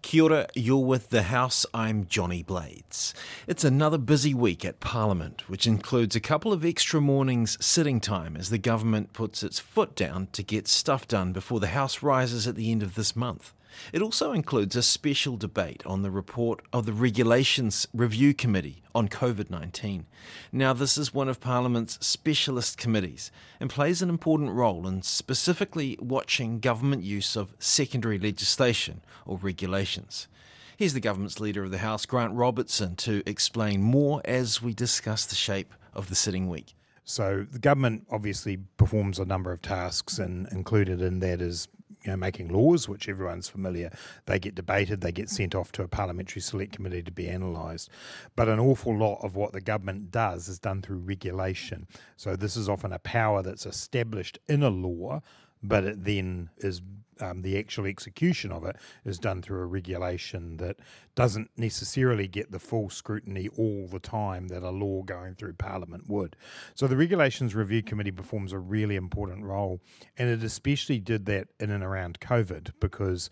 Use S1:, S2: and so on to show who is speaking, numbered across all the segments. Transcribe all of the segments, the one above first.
S1: Kia ora, you're with The House. I'm Johnny Blades. It's another busy week at Parliament, which includes a couple of extra mornings sitting time as the government puts its foot down to get stuff done before the House rises at the end of this month. It also includes a special debate on the report of the Regulations Review Committee on COVID 19. Now, this is one of Parliament's specialist committees and plays an important role in specifically watching government use of secondary legislation or regulations. Here's the government's Leader of the House, Grant Robertson, to explain more as we discuss the shape of the sitting week.
S2: So, the government obviously performs a number of tasks, and included in that is you know, making laws, which everyone's familiar. They get debated, they get sent off to a parliamentary select committee to be analysed. But an awful lot of what the government does is done through regulation. So this is often a power that's established in a law but it then is um, the actual execution of it is done through a regulation that doesn't necessarily get the full scrutiny all the time that a law going through Parliament would. So the Regulations Review Committee performs a really important role, and it especially did that in and around COVID because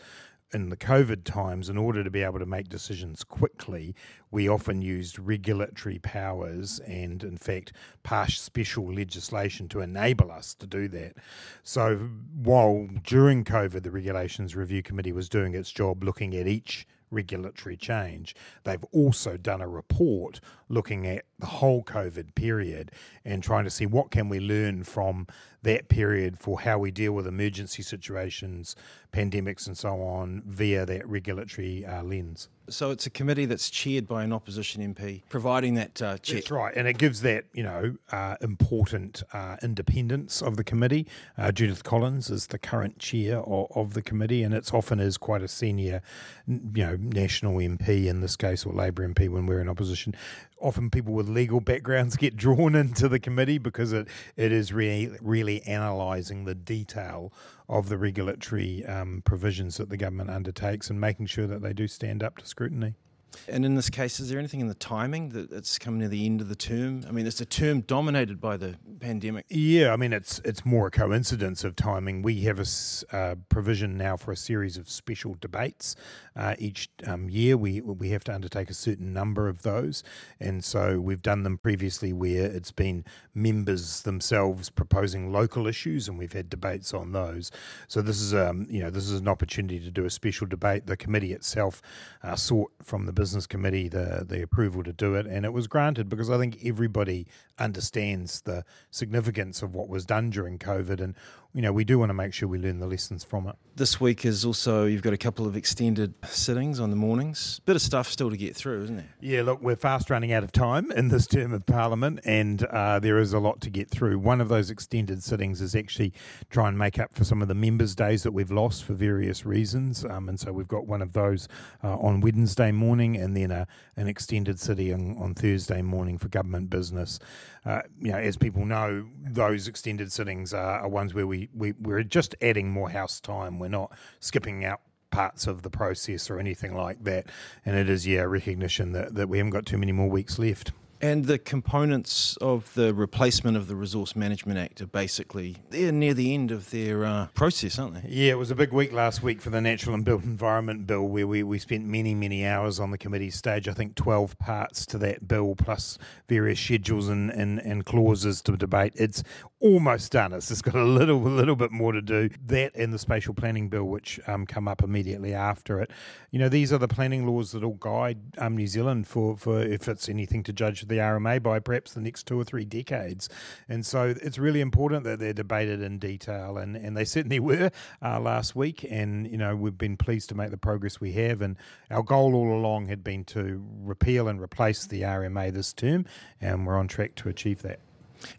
S2: in the COVID times, in order to be able to make decisions quickly, we often used regulatory powers and, in fact, passed special legislation to enable us to do that. So, while during COVID, the Regulations Review Committee was doing its job looking at each regulatory change. They've also done a report looking at the whole COVID period and trying to see what can we learn from that period for how we deal with emergency situations, pandemics, and so on via that regulatory uh, lens.
S1: So it's a committee that's chaired by an opposition MP, providing that uh, check.
S2: That's right, and it gives that you know uh, important uh, independence of the committee. Uh, Judith Collins is the current chair of, of, the committee, and it's often is quite a senior, you know, national MP in this case or Labour MP when we're in opposition often people with legal backgrounds get drawn into the committee because it, it is really, really analysing the detail of the regulatory um, provisions that the government undertakes and making sure that they do stand up to scrutiny.
S1: And in this case, is there anything in the timing that it's coming to the end of the term? I mean, it's a term dominated by the pandemic.
S2: Yeah, I mean, it's it's more a coincidence of timing. We have a uh, provision now for a series of special debates uh, each um, year. We we have to undertake a certain number of those, and so we've done them previously where it's been members themselves proposing local issues, and we've had debates on those. So this is um you know this is an opportunity to do a special debate. The committee itself uh, sought from the business committee the the approval to do it, and it was granted because I think everybody understands the significance of what was done during COVID and you know, we do want to make sure we learn the lessons from it.
S1: This week is also, you've got a couple of extended sittings on the mornings. Bit of stuff still to get through, isn't there?
S2: Yeah, look, we're fast running out of time in this term of Parliament, and uh, there is a lot to get through. One of those extended sittings is actually try and make up for some of the members' days that we've lost for various reasons. Um, and so we've got one of those uh, on Wednesday morning, and then a, an extended sitting on, Thursday morning for government business. Uh, you know, as people know, those extended sittings are, are ones where we we, we're just adding more house time. We're not skipping out parts of the process or anything like that. And it is, yeah, recognition that, that we haven't got too many more weeks left.
S1: And the components of the replacement of the Resource Management Act are basically they're near the end of their uh, process, aren't they?
S2: Yeah, it was a big week last week for the Natural and Built Environment Bill, where we, we spent many, many hours on the committee stage. I think 12 parts to that bill, plus various schedules and, and, and clauses to debate. It's almost done. It's just got a little, a little bit more to do. That and the Spatial Planning Bill, which um, come up immediately after it. You know, these are the planning laws that will guide um, New Zealand for, for if it's anything to judge the RMA by perhaps the next two or three decades. And so it's really important that they're debated in detail, and, and they certainly were uh, last week. And, you know, we've been pleased to make the progress we have. And our goal all along had been to repeal and replace the RMA this term, and we're on track to achieve that.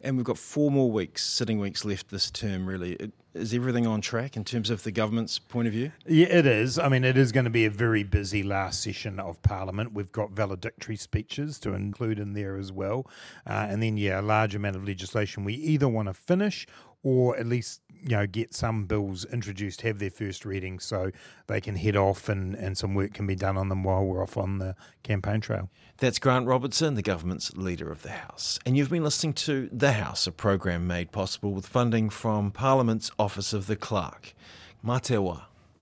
S1: And we've got four more weeks, sitting weeks left this term, really. Is everything on track in terms of the government's point of view?
S2: Yeah, it is. I mean, it is going to be a very busy last session of Parliament. We've got valedictory speeches to include in there as well. Uh, and then, yeah, a large amount of legislation we either want to finish or at least you know get some bills introduced, have their first reading, so they can head off and, and some work can be done on them while we're off on the campaign trail.
S1: That's Grant Robertson, the government's leader of the House. And you've been listening to The House, a program made possible with funding from Parliament's Office of the Clerk. Matewa.